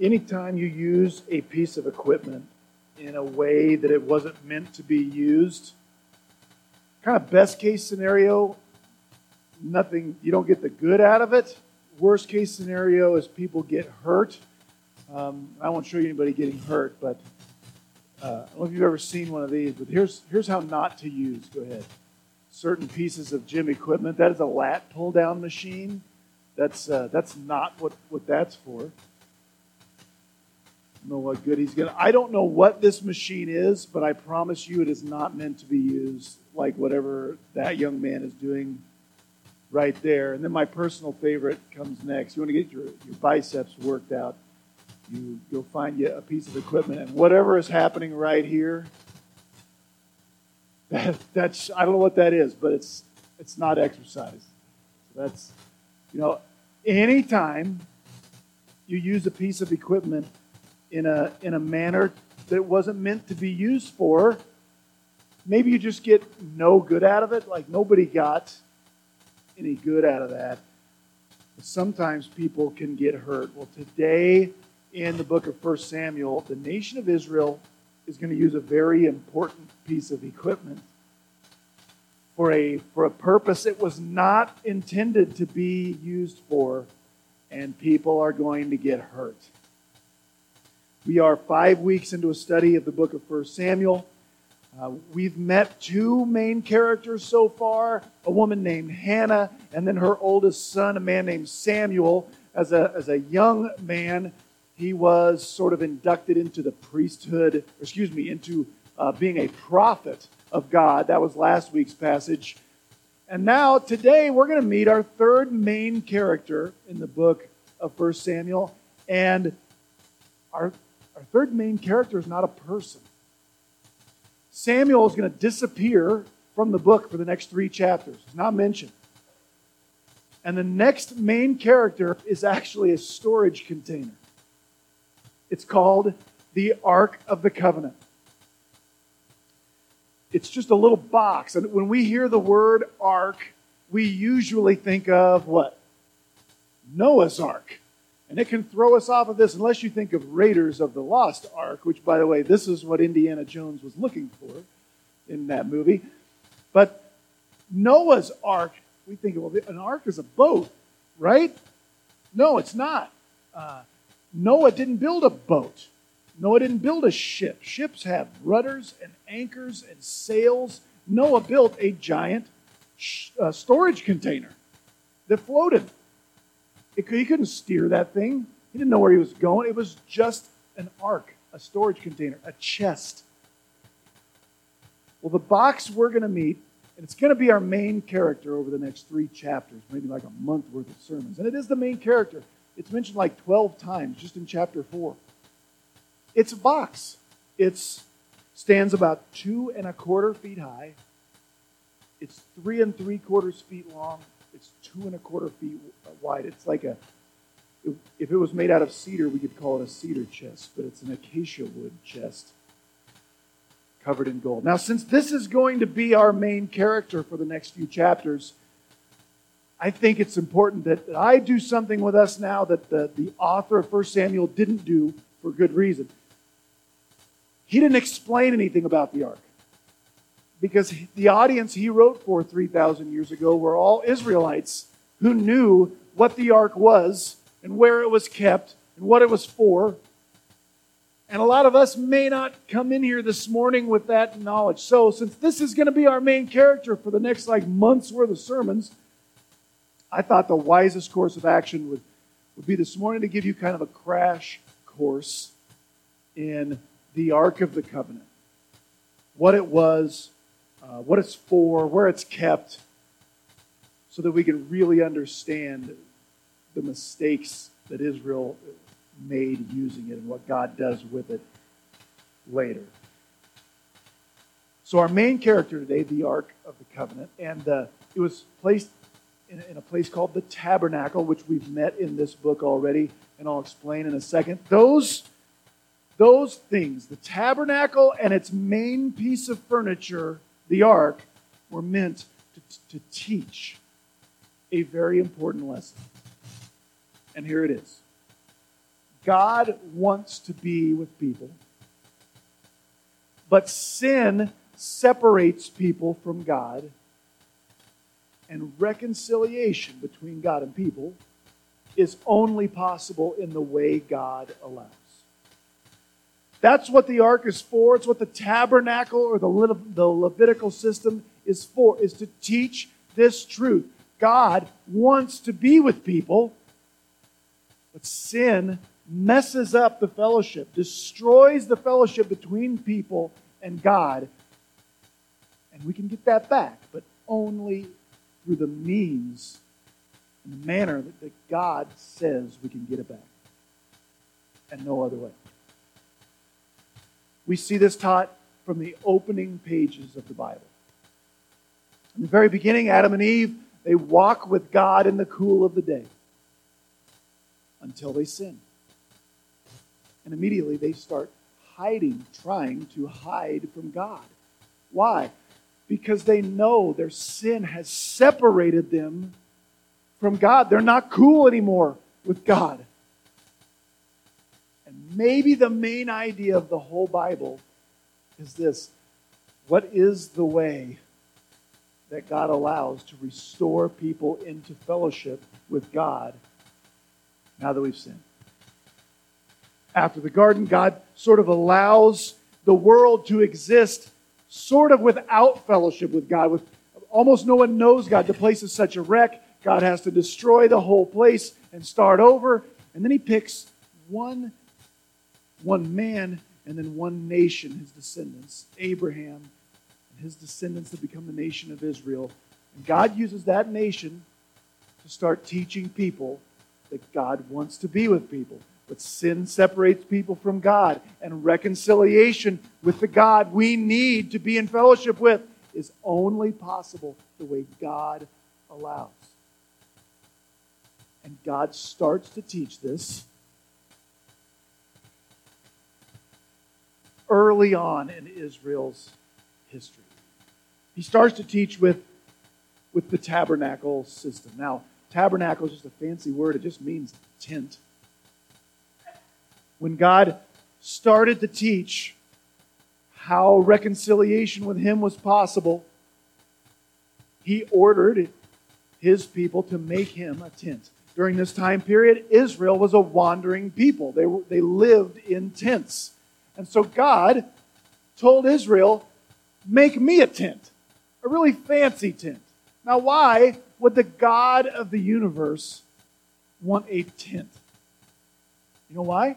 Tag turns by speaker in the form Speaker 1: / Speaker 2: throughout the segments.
Speaker 1: anytime you use a piece of equipment in a way that it wasn't meant to be used, kind of best case scenario, nothing, you don't get the good out of it. Worst case scenario is people get hurt. Um, I won't show you anybody getting hurt, but uh, I don't know if you've ever seen one of these, but here's, here's how not to use. Go ahead. Certain pieces of gym equipment. That is a lat pull down machine. That's, uh, that's not what, what that's for know what good he's gonna. I don't know what this machine is, but I promise you, it is not meant to be used like whatever that young man is doing right there. And then my personal favorite comes next. You want to get your, your biceps worked out. You you'll find you a piece of equipment, and whatever is happening right here. That, that's I don't know what that is, but it's it's not exercise. So that's you know, anytime you use a piece of equipment in a, in a manner that it wasn't meant to be used for, maybe you just get no good out of it. Like nobody got any good out of that. But sometimes people can get hurt. Well, today in the book of 1 Samuel, the nation of Israel is going to use a very important piece of equipment for a, for a purpose it was not intended to be used for, and people are going to get hurt. We are five weeks into a study of the book of 1 Samuel. Uh, we've met two main characters so far a woman named Hannah, and then her oldest son, a man named Samuel. As a, as a young man, he was sort of inducted into the priesthood, excuse me, into uh, being a prophet of God. That was last week's passage. And now, today, we're going to meet our third main character in the book of 1 Samuel. And our our third main character is not a person. Samuel is going to disappear from the book for the next three chapters. He's not mentioned. And the next main character is actually a storage container. It's called the Ark of the Covenant. It's just a little box. And when we hear the word ark, we usually think of what? Noah's Ark. And it can throw us off of this unless you think of Raiders of the Lost Ark, which, by the way, this is what Indiana Jones was looking for in that movie. But Noah's Ark, we think, well, an ark is a boat, right? No, it's not. Uh, Noah didn't build a boat. Noah didn't build a ship. Ships have rudders and anchors and sails. Noah built a giant sh- uh, storage container that floated. It, he couldn't steer that thing. He didn't know where he was going. It was just an ark, a storage container, a chest. Well, the box we're going to meet, and it's going to be our main character over the next three chapters, maybe like a month worth of sermons. And it is the main character. It's mentioned like 12 times just in chapter 4. It's a box. It stands about two and a quarter feet high. It's three and three quarters feet long. It's two and a quarter feet wide. It's like a, if it was made out of cedar, we could call it a cedar chest, but it's an acacia wood chest covered in gold. Now, since this is going to be our main character for the next few chapters, I think it's important that I do something with us now that the, the author of 1 Samuel didn't do for good reason. He didn't explain anything about the ark because the audience he wrote for 3,000 years ago were all Israelites who knew what the ark was and where it was kept and what it was for. And a lot of us may not come in here this morning with that knowledge. So, since this is going to be our main character for the next like month's worth of sermons, I thought the wisest course of action would, would be this morning to give you kind of a crash course in the Ark of the Covenant. What it was, uh, what it's for, where it's kept, so that we can really understand the mistakes that Israel made using it and what God does with it later. So, our main character today, the Ark of the Covenant, and uh, it was placed in, in a place called the Tabernacle, which we've met in this book already, and I'll explain in a second. Those those things, the tabernacle and its main piece of furniture, the ark, were meant to, to teach a very important lesson. And here it is God wants to be with people, but sin separates people from God, and reconciliation between God and people is only possible in the way God allows. That's what the ark is for. It's what the tabernacle or the, Le- the Levitical system is for, is to teach this truth. God wants to be with people, but sin messes up the fellowship, destroys the fellowship between people and God. And we can get that back, but only through the means and the manner that, that God says we can get it back. And no other way. We see this taught from the opening pages of the Bible. In the very beginning, Adam and Eve, they walk with God in the cool of the day until they sin. And immediately they start hiding, trying to hide from God. Why? Because they know their sin has separated them from God. They're not cool anymore with God. Maybe the main idea of the whole Bible is this what is the way that God allows to restore people into fellowship with God now that we've sinned? After the garden, God sort of allows the world to exist sort of without fellowship with God, with almost no one knows God. The place is such a wreck. God has to destroy the whole place and start over. And then he picks one, one man and then one nation, his descendants, Abraham and his descendants that become the nation of Israel. And God uses that nation to start teaching people that God wants to be with people. But sin separates people from God, and reconciliation with the God we need to be in fellowship with is only possible the way God allows. And God starts to teach this early on in Israel's history. He starts to teach with, with the tabernacle system. Now, tabernacle is just a fancy word, it just means tent. When God started to teach how reconciliation with Him was possible, He ordered His people to make Him a tent during this time period, Israel was a wandering people. They, were, they lived in tents. And so God told Israel, Make me a tent, a really fancy tent. Now, why would the God of the universe want a tent? You know why?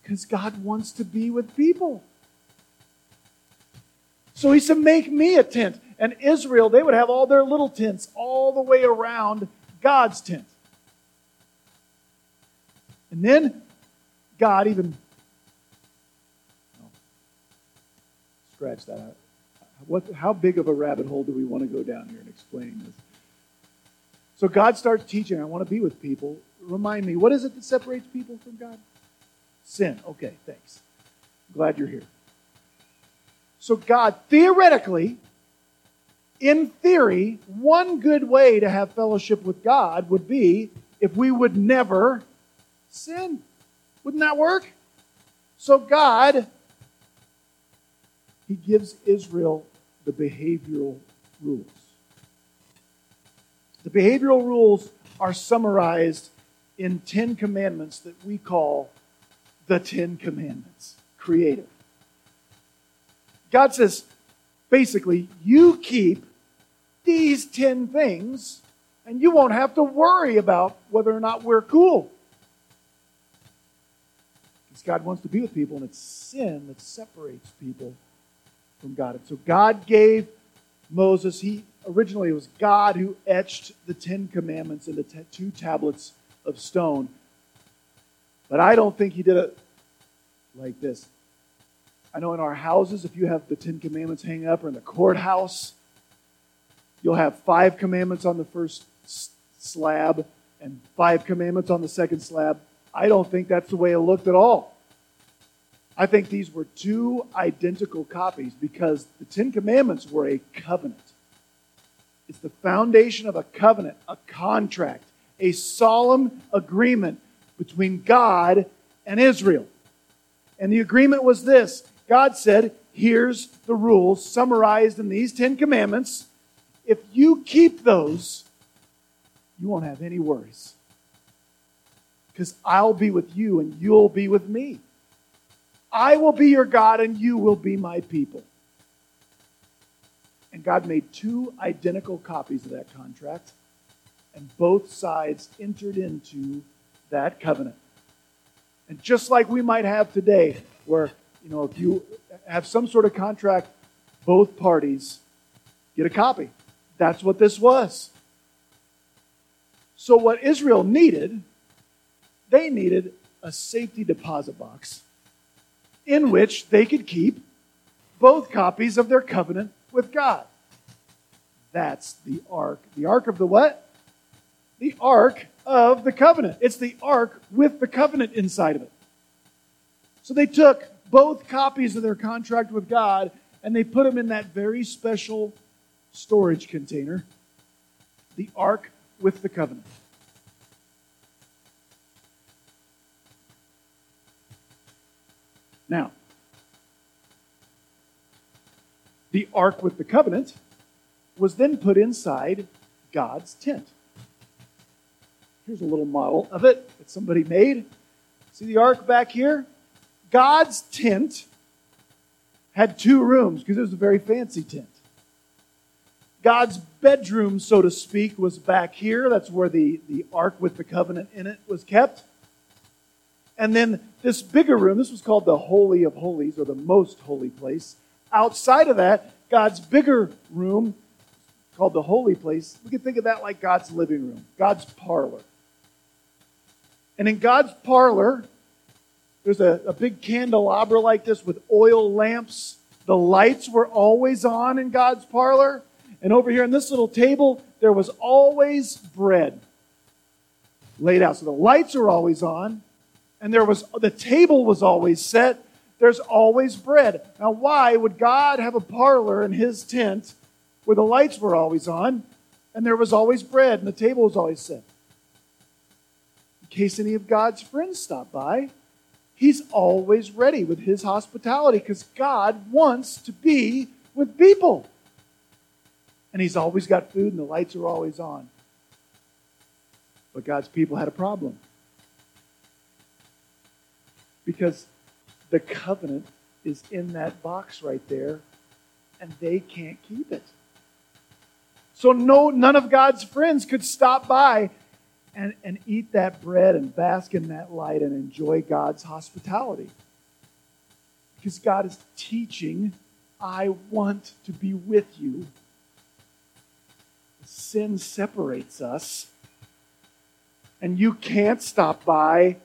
Speaker 1: Because God wants to be with people. So he said, Make me a tent. And Israel, they would have all their little tents all the way around God's tent. And then God even scratch that out. What, how big of a rabbit hole do we want to go down here and explain this? So God starts teaching, I want to be with people. Remind me, what is it that separates people from God? Sin. Okay, thanks. glad you're here. So God, theoretically, in theory, one good way to have fellowship with God would be if we would never sin. Wouldn't that work? So God, He gives Israel the behavioral rules. The behavioral rules are summarized in Ten Commandments that we call the Ten Commandments. Creative. God says, basically, you keep these 10 things, and you won't have to worry about whether or not we're cool. Because God wants to be with people, and it's sin that separates people from God. And so God gave Moses, he originally it was God who etched the Ten Commandments into t- two tablets of stone. But I don't think he did it like this. I know in our houses, if you have the Ten Commandments hanging up or in the courthouse, You'll have five commandments on the first slab and five commandments on the second slab. I don't think that's the way it looked at all. I think these were two identical copies because the Ten Commandments were a covenant. It's the foundation of a covenant, a contract, a solemn agreement between God and Israel. And the agreement was this God said, Here's the rules summarized in these Ten Commandments. If you keep those, you won't have any worries. Because I'll be with you and you'll be with me. I will be your God and you will be my people. And God made two identical copies of that contract, and both sides entered into that covenant. And just like we might have today, where, you know, if you have some sort of contract, both parties get a copy. That's what this was. So, what Israel needed, they needed a safety deposit box in which they could keep both copies of their covenant with God. That's the ark. The ark of the what? The ark of the covenant. It's the ark with the covenant inside of it. So they took both copies of their contract with God and they put them in that very special storage container, the ark with the covenant. Now, the ark with the covenant was then put inside God's tent. Here's a little model of it that somebody made. See the ark back here? God's tent had two rooms because it was a very fancy tent. God's bedroom, so to speak, was back here. That's where the, the ark with the covenant in it was kept. And then this bigger room, this was called the Holy of Holies or the Most Holy Place. Outside of that, God's bigger room, called the Holy Place, we can think of that like God's living room, God's parlor. And in God's parlor, there's a, a big candelabra like this with oil lamps. The lights were always on in God's parlor. And over here on this little table, there was always bread laid out. So the lights are always on and there was the table was always set. There's always bread. Now, why would God have a parlor in his tent where the lights were always on and there was always bread and the table was always set? In case any of God's friends stop by, he's always ready with his hospitality because God wants to be with people. And he's always got food and the lights are always on. But God's people had a problem because the covenant is in that box right there and they can't keep it. So no none of God's friends could stop by and, and eat that bread and bask in that light and enjoy God's hospitality. Because God is teaching, I want to be with you. Sin separates us. And you can't stop by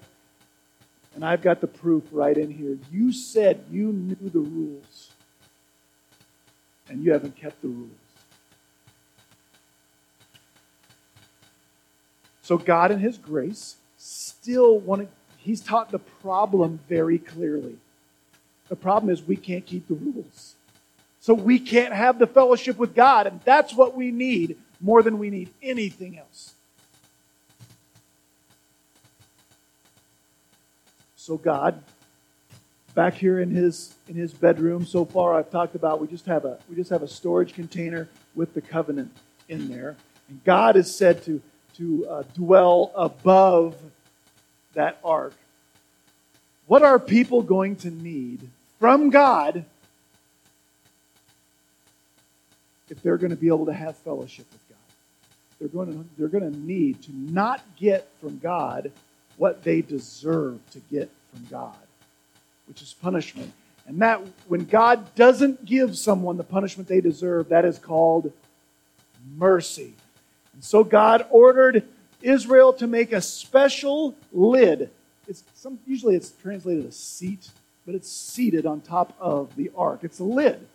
Speaker 1: and I've got the proof right in here. You said you knew the rules, and you haven't kept the rules. So, God, in His grace, still wanted, He's taught the problem very clearly. The problem is we can't keep the rules. So, we can't have the fellowship with God, and that's what we need more than we need anything else. So God, back here in his in his bedroom, so far I've talked about we just have a we just have a storage container with the covenant in there, and God is said to to uh, dwell above that ark. What are people going to need from God if they're going to be able to have fellowship with God? They're going to, they're going to need to not get from God what they deserve to get from God, which is punishment. And that, when God doesn't give someone the punishment they deserve, that is called mercy. And so God ordered Israel to make a special lid. It's some, usually it's translated a seat, but it's seated on top of the ark. It's a lid.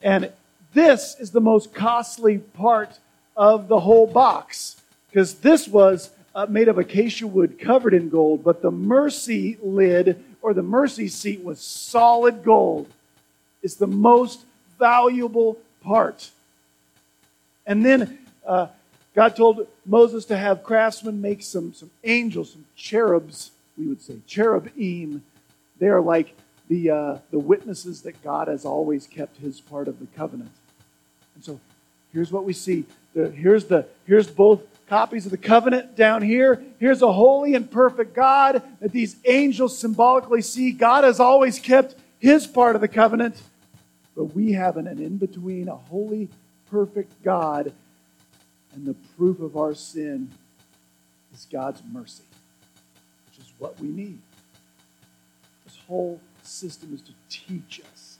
Speaker 1: And this is the most costly part of the whole box because this was uh, made of acacia wood covered in gold, but the mercy lid or the mercy seat was solid gold. It's the most valuable part. And then uh, God told Moses to have craftsmen make some, some angels, some cherubs, we would say, cherubim. They are like the, uh, the witnesses that God has always kept his part of the covenant. And so here's what we see. The, here's, the, here's both copies of the covenant down here. Here's a holy and perfect God that these angels symbolically see. God has always kept his part of the covenant, but we have an, an in between, a holy, perfect God and the proof of our sin is God's mercy, which is what we need. This whole system is to teach us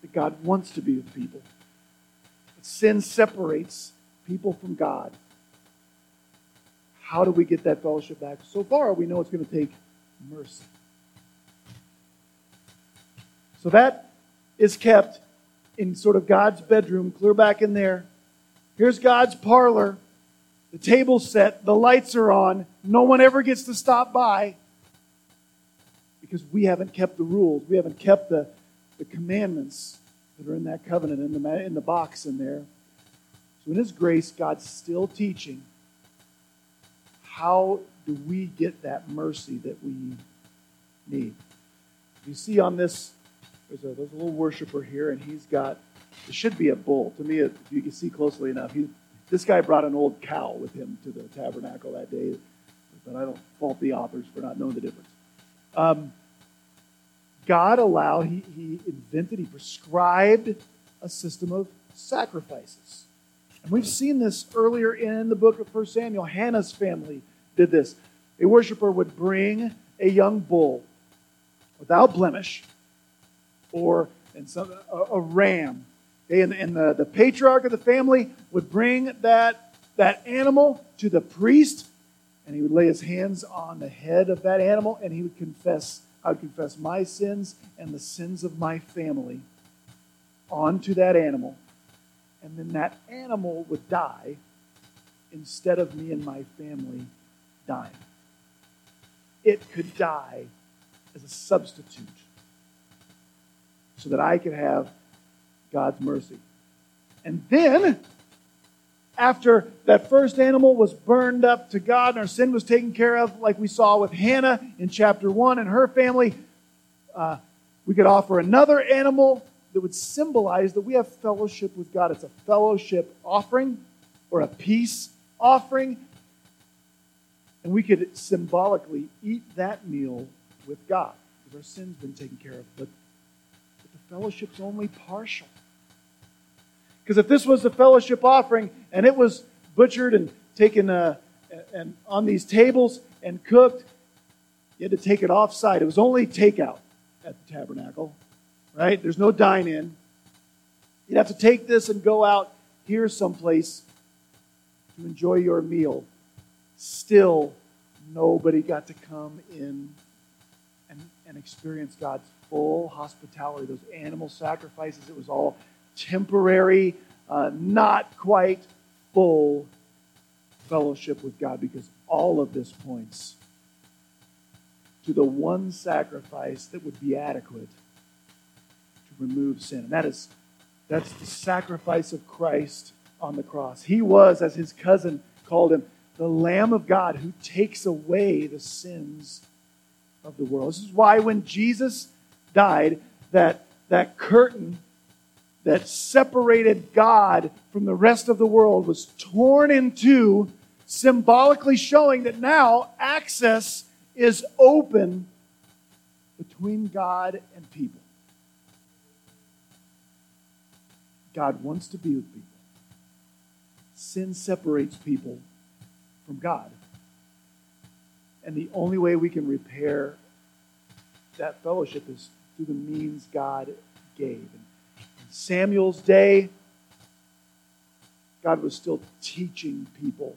Speaker 1: that God wants to be with people. But sin separates people from God. How do we get that fellowship back? So far, we know it's going to take mercy. So that is kept in sort of God's bedroom, clear back in there. Here's God's parlor. The table's set, the lights are on. No one ever gets to stop by because we haven't kept the rules. We haven't kept the, the commandments that are in that covenant in the, in the box in there. So, in His grace, God's still teaching how do we get that mercy that we need. You see on this, there's a, there's a little worshiper here, and he's got it should be a bull. To me, if you can see closely enough, he, this guy brought an old cow with him to the tabernacle that day, but I don't fault the authors for not knowing the difference. Um, God allowed, he, he invented, he prescribed a system of sacrifices. And we've seen this earlier in the book of 1 Samuel. Hannah's family did this. A worshiper would bring a young bull without blemish or some, a, a ram and, and the, the patriarch of the family would bring that, that animal to the priest, and he would lay his hands on the head of that animal, and he would confess, I would confess my sins and the sins of my family onto that animal. And then that animal would die instead of me and my family dying. It could die as a substitute so that I could have God's mercy. And then, after that first animal was burned up to God and our sin was taken care of, like we saw with Hannah in chapter 1 and her family, uh, we could offer another animal that would symbolize that we have fellowship with God. It's a fellowship offering or a peace offering. And we could symbolically eat that meal with God because our sin's been taken care of. But, but the fellowship's only partial. Because if this was a fellowship offering and it was butchered and taken uh, and on these tables and cooked, you had to take it off site. It was only takeout at the tabernacle, right? There's no dine in. You'd have to take this and go out here someplace to enjoy your meal. Still, nobody got to come in and, and experience God's full hospitality. Those animal sacrifices, it was all temporary, uh, not quite full fellowship with God because all of this points to the one sacrifice that would be adequate remove sin. And that is that's the sacrifice of Christ on the cross. He was, as his cousin called him, the Lamb of God who takes away the sins of the world. This is why when Jesus died, that, that curtain that separated God from the rest of the world was torn in two, symbolically showing that now access is open between God and people. God wants to be with people. Sin separates people from God. And the only way we can repair that fellowship is through the means God gave. And Samuel's day, God was still teaching people.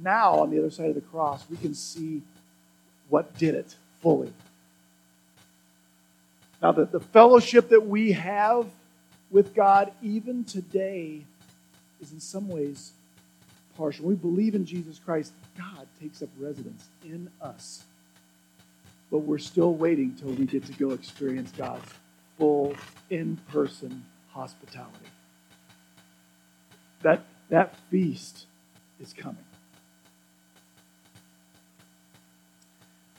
Speaker 1: Now, on the other side of the cross, we can see what did it fully. Now, the, the fellowship that we have with God, even today, is in some ways partial. We believe in Jesus Christ. God takes up residence in us. But we're still waiting till we get to go experience God's full in person hospitality. That, That feast is coming.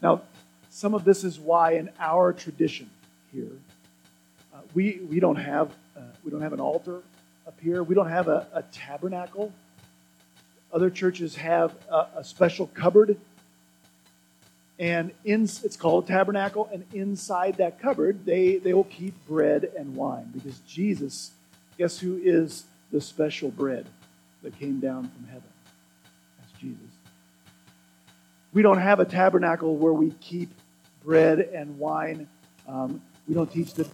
Speaker 1: Now, some of this is why in our tradition here, uh, we, we, don't have, uh, we don't have an altar up here. We don't have a, a tabernacle. Other churches have a, a special cupboard. And in, it's called a tabernacle and inside that cupboard they, they will keep bread and wine. Because jesus guess who is the special bread that came down from heaven? That's jesus. We don't have a tabernacle where we keep bread and wine. Um, we don't teach that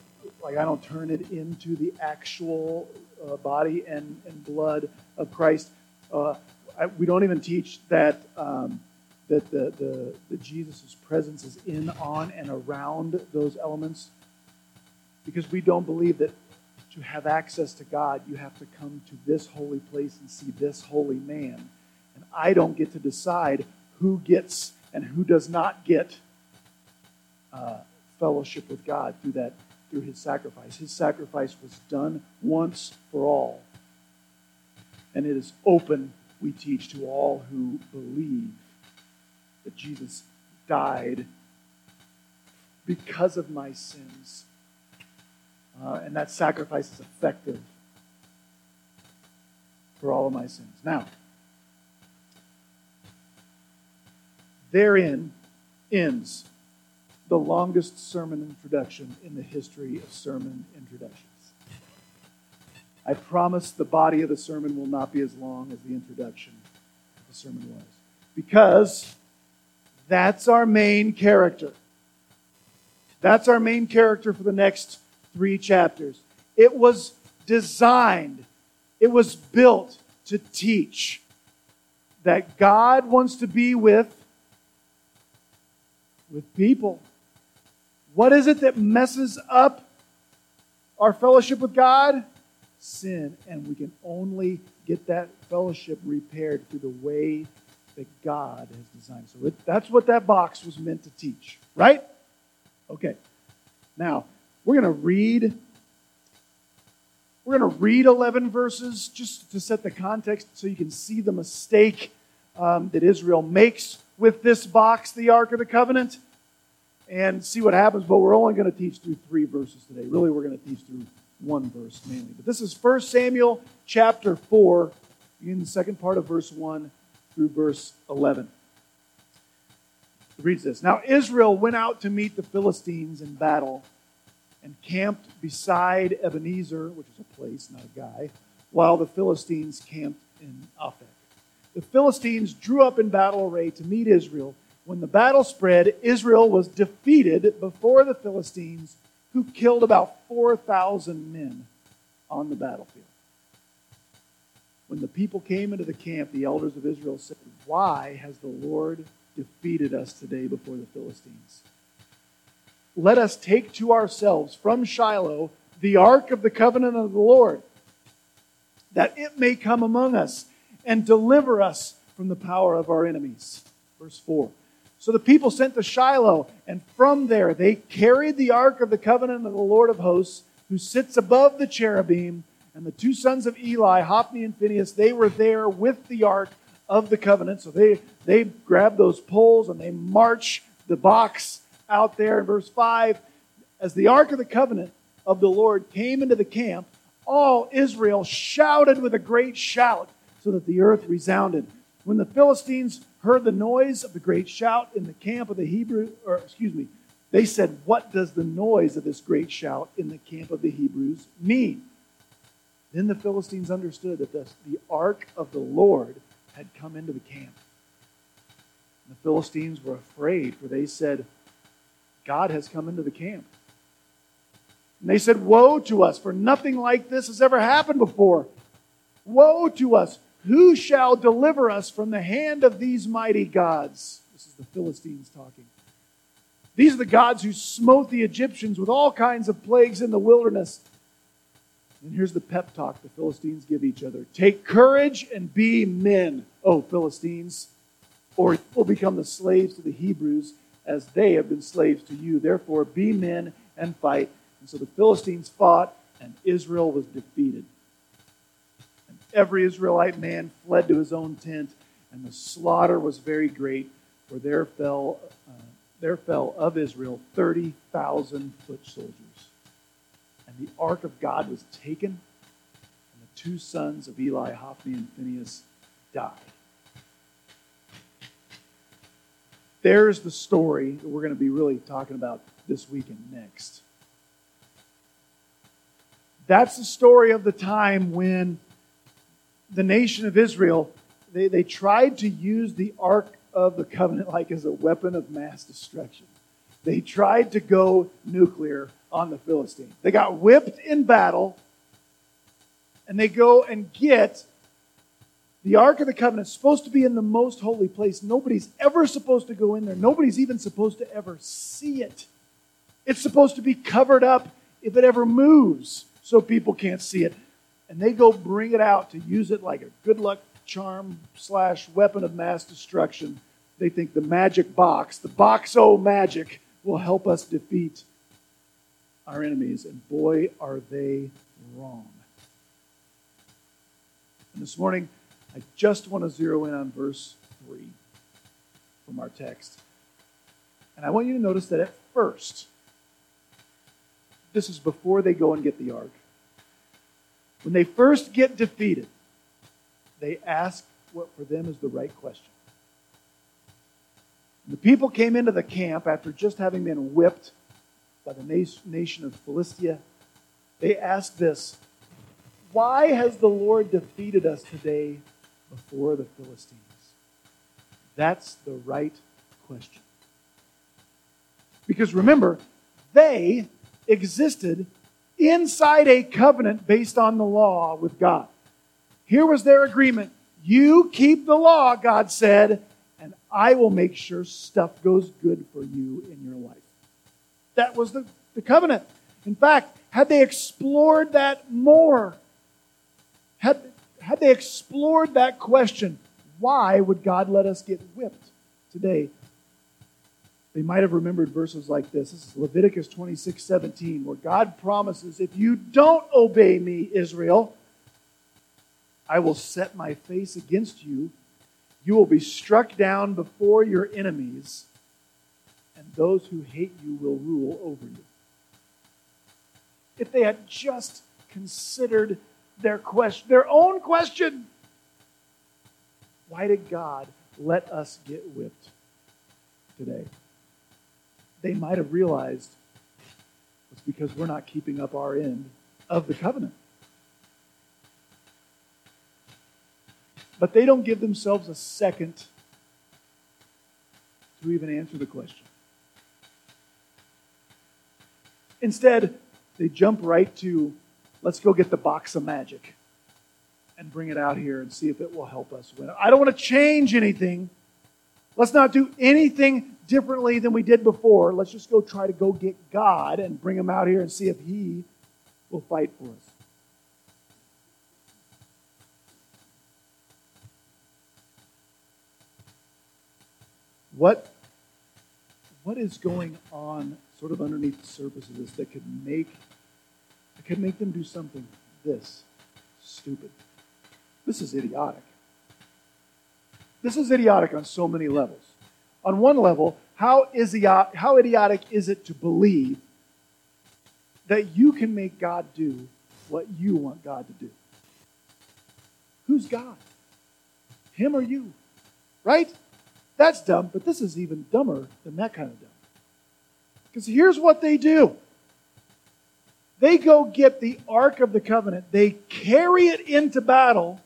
Speaker 1: like i don't turn it into the actual uh, body and, and blood of christ uh, I, we don't even teach that um, that the, the, the Jesus' presence is in, on, and around those elements. Because we don't believe that to have access to God, you have to come to this holy place and see this holy man. And I don't get to decide who gets and who does not get uh, fellowship with God through that through his sacrifice. His sacrifice was done once for all. And it is open, we teach, to all who believe that Jesus died because of my sins. Uh, and that sacrifice is effective for all of my sins. Now, therein ends the longest sermon introduction in the history of sermon introductions. I promise the body of the sermon will not be as long as the introduction of the sermon was. Because that's our main character. That's our main character for the next three chapters. It was designed, it was built to teach that God wants to be with, with people. What is it that messes up our fellowship with God? Sin. And we can only get that fellowship repaired through the way that God has designed. So it, that's what that box was meant to teach, right? Okay. Now, we're going to read we're going to read 11 verses just to set the context so you can see the mistake um, that Israel makes with this box, the Ark of the Covenant, and see what happens. But we're only going to teach through three verses today. Really, we're going to teach through one verse mainly. But this is 1 Samuel chapter 4, in the second part of verse 1 through verse 11. It reads this Now Israel went out to meet the Philistines in battle and camped beside Ebenezer, which is a place, not a guy, while the Philistines camped in Aphek. The Philistines drew up in battle array to meet Israel. When the battle spread, Israel was defeated before the Philistines, who killed about 4,000 men on the battlefield. When the people came into the camp, the elders of Israel said, Why has the Lord defeated us today before the Philistines? Let us take to ourselves from Shiloh the ark of the covenant of the Lord, that it may come among us and deliver us from the power of our enemies. Verse 4. So the people sent to Shiloh, and from there they carried the ark of the covenant of the Lord of hosts, who sits above the cherubim and the two sons of Eli, Hophni and Phinehas, they were there with the ark of the covenant. So they, they grab those poles and they march the box out there in verse 5. As the ark of the covenant of the Lord came into the camp, all Israel shouted with a great shout so that the earth resounded. When the Philistines heard the noise of the great shout in the camp of the Hebrew, or excuse me, they said, What does the noise of this great shout in the camp of the Hebrews mean? Then the Philistines understood that the, the ark of the Lord had come into the camp. And the Philistines were afraid, for they said, God has come into the camp. And they said, Woe to us, for nothing like this has ever happened before. Woe to us! Who shall deliver us from the hand of these mighty gods? This is the Philistines talking. These are the gods who smote the Egyptians with all kinds of plagues in the wilderness and here's the pep talk the Philistines give each other Take courage and be men, O Philistines, or you will become the slaves to the Hebrews as they have been slaves to you. Therefore, be men and fight. And so the Philistines fought, and Israel was defeated. Every Israelite man fled to his own tent, and the slaughter was very great, for there fell, uh, there fell of Israel 30,000 foot soldiers. And the ark of God was taken, and the two sons of Eli, Hophni and Phinehas, died. There's the story that we're going to be really talking about this week and next. That's the story of the time when the nation of Israel, they, they tried to use the Ark of the Covenant like as a weapon of mass destruction. They tried to go nuclear on the Philistines. They got whipped in battle, and they go and get the Ark of the Covenant. supposed to be in the most holy place. Nobody's ever supposed to go in there. Nobody's even supposed to ever see it. It's supposed to be covered up if it ever moves so people can't see it. And they go bring it out to use it like a good luck charm slash weapon of mass destruction. They think the magic box, the box o magic, will help us defeat our enemies. And boy, are they wrong. And this morning, I just want to zero in on verse 3 from our text. And I want you to notice that at first, this is before they go and get the ark. When they first get defeated, they ask what for them is the right question. The people came into the camp after just having been whipped by the nation of Philistia. They asked this Why has the Lord defeated us today before the Philistines? That's the right question. Because remember, they existed inside a covenant based on the law with God. Here was their agreement. You keep the law, God said, and I will make sure stuff goes good for you in your life. That was the, the covenant. In fact, had they explored that more, had, had they explored that question, why would God let us get whipped today? They might have remembered verses like this. This is Leviticus 26 17, where God promises, If you don't obey me, Israel, I will set my face against you. You will be struck down before your enemies, and those who hate you will rule over you. If they had just considered their question, their own question, why did God let us get whipped today? They might have realized it's because we're not keeping up our end of the covenant. But they don't give themselves a second to even answer the question. Instead, they jump right to let's go get the box of magic and bring it out here and see if it will help us win. I don't want to change anything. Let's not do anything differently than we did before. Let's just go try to go get God and bring him out here and see if he will fight for us. What, what is going on sort of underneath the surface of this that could make that could make them do something this stupid? This is idiotic. This is idiotic on so many levels on one level, how, idiot, how idiotic is it to believe that you can make God do what you want God to do? Who's God? Him or you? Right? That's dumb, but this is even dumber than that kind of dumb. Because here's what they do they go get the Ark of the Covenant, they carry it into battle,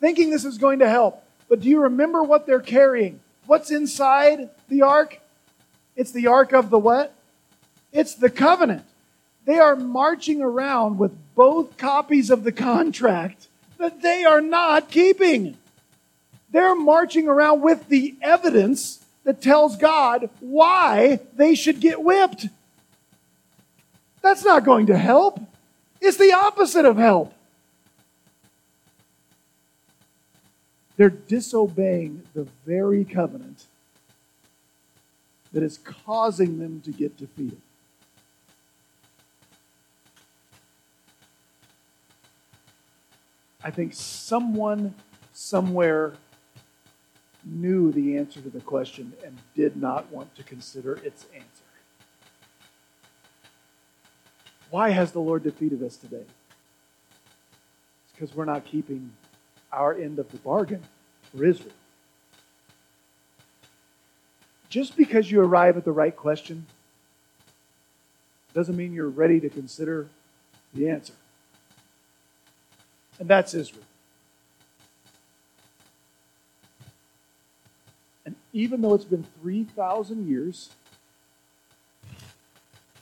Speaker 1: thinking this is going to help. But do you remember what they're carrying? What's inside the ark? It's the ark of the what? It's the covenant. They are marching around with both copies of the contract that they are not keeping. They're marching around with the evidence that tells God why they should get whipped. That's not going to help. It's the opposite of help. They're disobeying the very covenant that is causing them to get defeated. I think someone somewhere knew the answer to the question and did not want to consider its answer. Why has the Lord defeated us today? It's because we're not keeping our end of the bargain for Israel. Just because you arrive at the right question doesn't mean you're ready to consider the answer. And that's Israel. And even though it's been 3,000 years,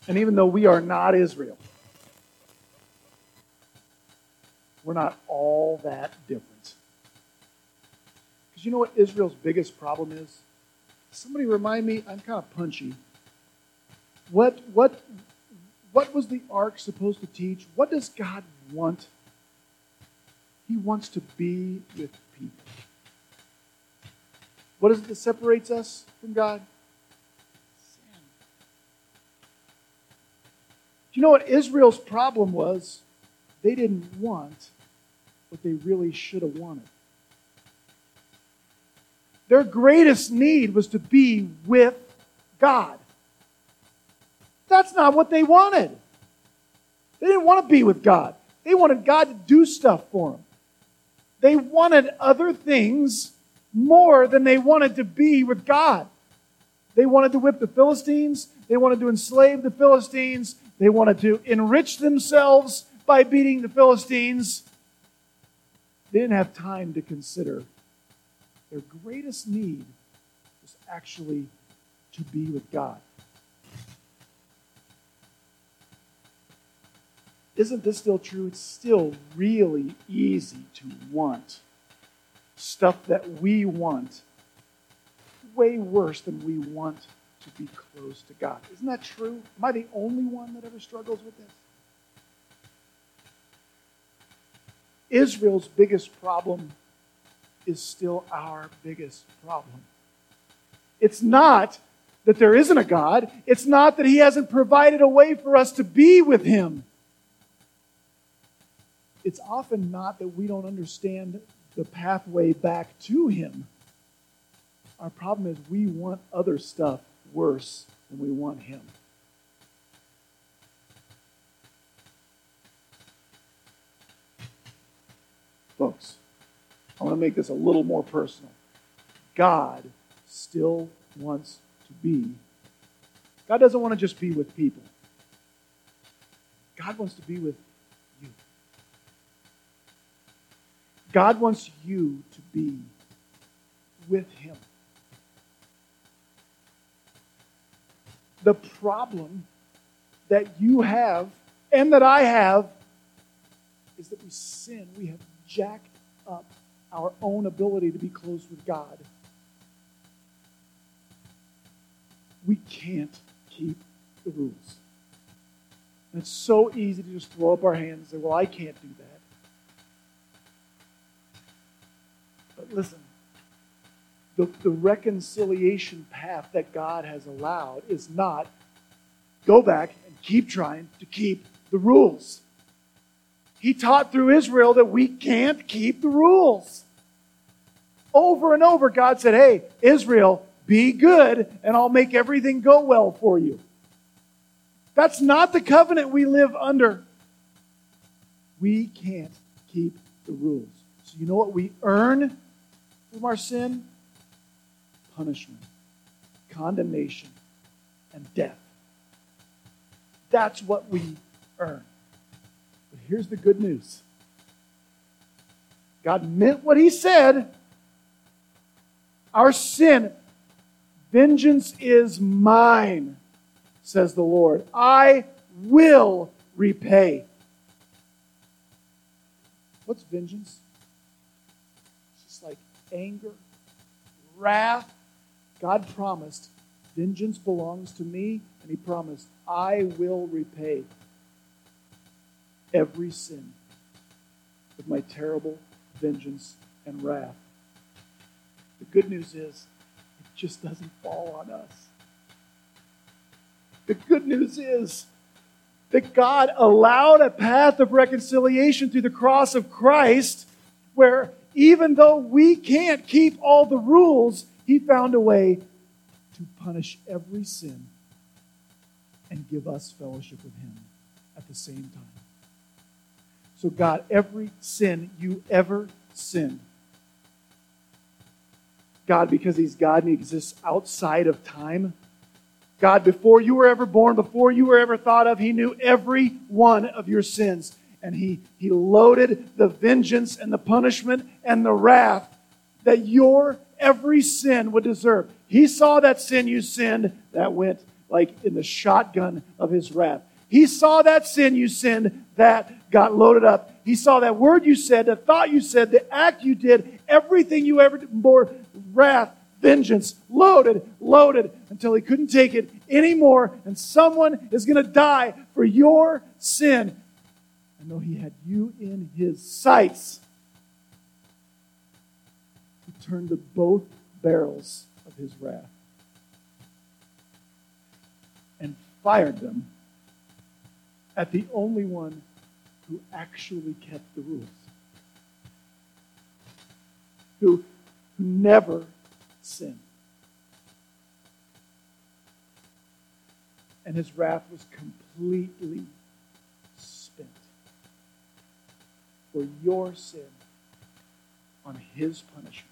Speaker 1: and even though we are not Israel, we're not all that different. Because you know what Israel's biggest problem is? Somebody remind me, I'm kind of punchy. What, what, what was the ark supposed to teach? What does God want? He wants to be with people. What is it that separates us from God? Sin. Do you know what Israel's problem was? They didn't want what they really should have wanted. Their greatest need was to be with God. That's not what they wanted. They didn't want to be with God. They wanted God to do stuff for them. They wanted other things more than they wanted to be with God. They wanted to whip the Philistines. They wanted to enslave the Philistines. They wanted to enrich themselves by beating the Philistines. They didn't have time to consider their greatest need was actually to be with God. Isn't this still true? It's still really easy to want stuff that we want way worse than we want to be close to God. Isn't that true? Am I the only one that ever struggles with this? Israel's biggest problem is still our biggest problem. It's not that there isn't a God, it's not that He hasn't provided a way for us to be with Him. It's often not that we don't understand the pathway back to Him. Our problem is we want other stuff worse than we want Him. Folks, I want to make this a little more personal. God still wants to be. God doesn't want to just be with people. God wants to be with you. God wants you to be with Him. The problem that you have and that I have is that we sin. We have jacked up our own ability to be close with God. We can't keep the rules. And it's so easy to just throw up our hands and say, Well, I can't do that. But listen, the, the reconciliation path that God has allowed is not go back and keep trying to keep the rules. He taught through Israel that we can't keep the rules. Over and over, God said, Hey, Israel, be good, and I'll make everything go well for you. That's not the covenant we live under. We can't keep the rules. So, you know what we earn from our sin? Punishment, condemnation, and death. That's what we earn. Here's the good news God meant what He said. Our sin, vengeance is mine, says the Lord. I will repay. What's vengeance? It's just like anger, wrath. God promised, vengeance belongs to me, and He promised, I will repay every sin with my terrible vengeance and wrath. The good news is, it just doesn't fall on us. The good news is that God allowed a path of reconciliation through the cross of Christ where even though we can't keep all the rules, he found a way to punish every sin and give us fellowship with him at the same time. So, God, every sin you ever sinned, God, because He's God and He exists outside of time, God, before you were ever born, before you were ever thought of, He knew every one of your sins. And He, he loaded the vengeance and the punishment and the wrath that your every sin would deserve. He saw that sin you sinned that went like in the shotgun of His wrath. He saw that sin you sinned that got loaded up. He saw that word you said, the thought you said, the act you did, everything you ever did, wrath, vengeance, loaded, loaded, until he couldn't take it anymore. And someone is going to die for your sin. I know he had you in his sights. He turned to both barrels of his wrath and fired them at the only one who actually kept the rules, who, who never sinned. And his wrath was completely spent for your sin on his punishment.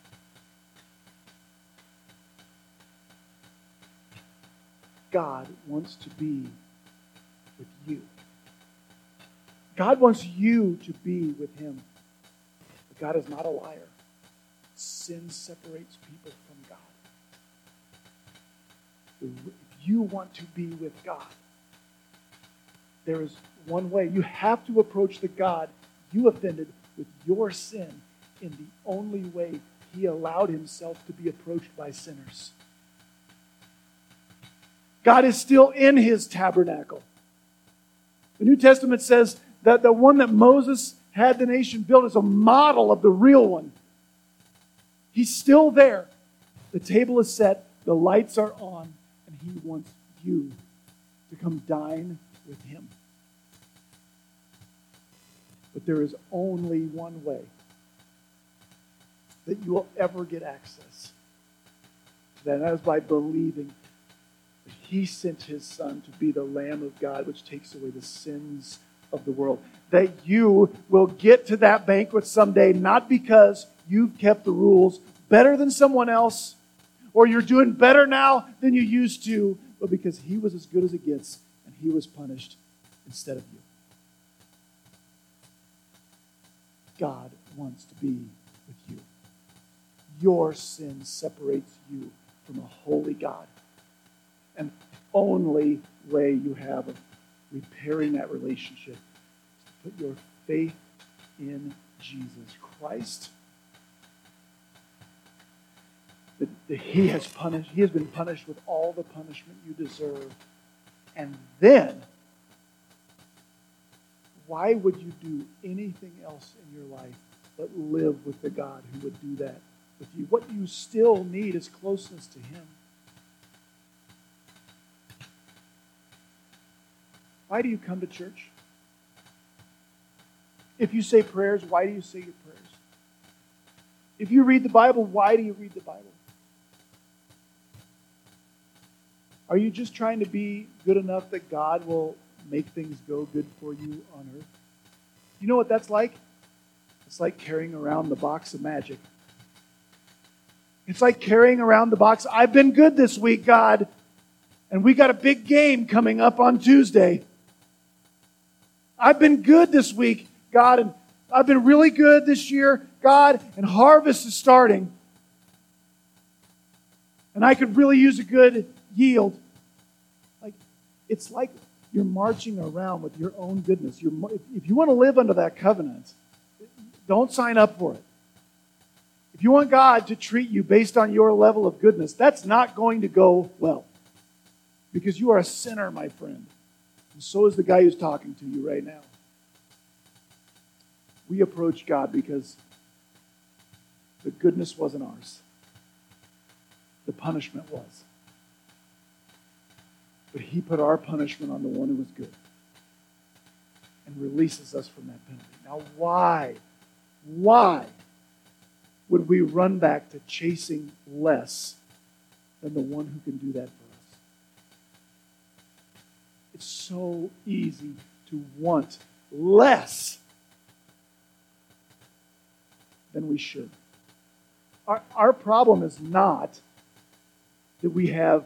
Speaker 1: God wants to be with you. God wants you to be with Him. But God is not a liar. Sin separates people from God. If you want to be with God, there is one way. You have to approach the God you offended with your sin in the only way He allowed Himself to be approached by sinners. God is still in His tabernacle. The New Testament says that the one that Moses had the nation build is a model of the real one. He's still there. The table is set, the lights are on, and he wants you to come dine with him. But there is only one way that you will ever get access to that, and that is by believing that he sent his son to be the Lamb of God, which takes away the sins of the world. That you will get to that banquet someday, not because you've kept the rules better than someone else, or you're doing better now than you used to, but because he was as good as it gets and he was punished instead of you. God wants to be with you. Your sin separates you from a holy God. And only way you have of repairing that relationship put your faith in Jesus Christ. That, that he has punished, he has been punished with all the punishment you deserve. And then, why would you do anything else in your life but live with the God who would do that with you? What you still need is closeness to him. Why do you come to church? If you say prayers, why do you say your prayers? If you read the Bible, why do you read the Bible? Are you just trying to be good enough that God will make things go good for you on earth? You know what that's like? It's like carrying around the box of magic. It's like carrying around the box. I've been good this week, God. And we got a big game coming up on Tuesday. I've been good this week, God, and I've been really good this year, God, and harvest is starting. And I could really use a good yield. Like, it's like you're marching around with your own goodness. You're, if you want to live under that covenant, don't sign up for it. If you want God to treat you based on your level of goodness, that's not going to go well. Because you are a sinner, my friend. And so is the guy who's talking to you right now. We approach God because the goodness wasn't ours, the punishment was. But He put our punishment on the one who was good and releases us from that penalty. Now, why? Why would we run back to chasing less than the one who can do that? It's so easy to want less than we should. Our, our problem is not that we have,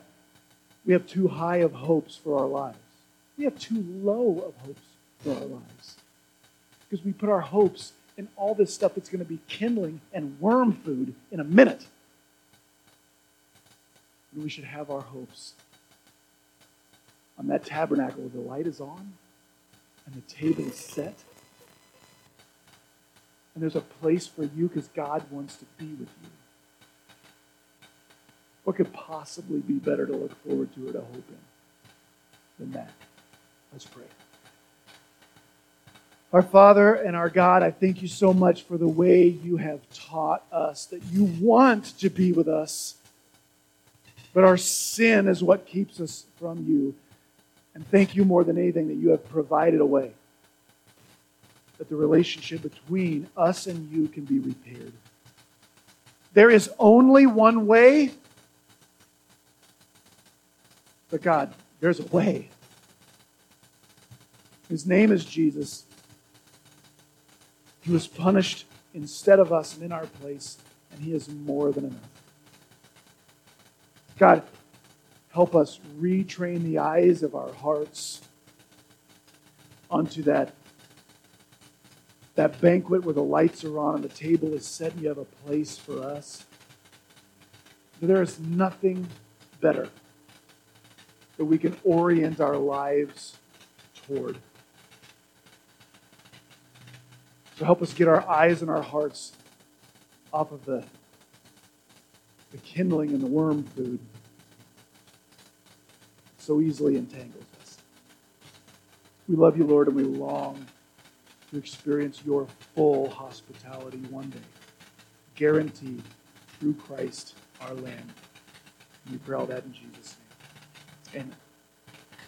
Speaker 1: we have too high of hopes for our lives. We have too low of hopes for our lives. Because we put our hopes in all this stuff that's going to be kindling and worm food in a minute. And we should have our hopes on that tabernacle the light is on and the table is set. And there's a place for you because God wants to be with you. What could possibly be better to look forward to or to hope in than that? Let's pray. Our Father and our God, I thank you so much for the way you have taught us that you want to be with us, but our sin is what keeps us from you. And thank you more than anything that you have provided a way that the relationship between us and you can be repaired. There is only one way, but God, there's a way. His name is Jesus. He was punished instead of us and in our place, and He is more than enough. God, help us retrain the eyes of our hearts onto that, that banquet where the lights are on and the table is set and you have a place for us. There is nothing better that we can orient our lives toward. So help us get our eyes and our hearts off of the, the kindling and the worm food so easily entangles us. We love you, Lord, and we long to experience your full hospitality one day, guaranteed through Christ our Lamb. We pray all that in Jesus' name. Amen.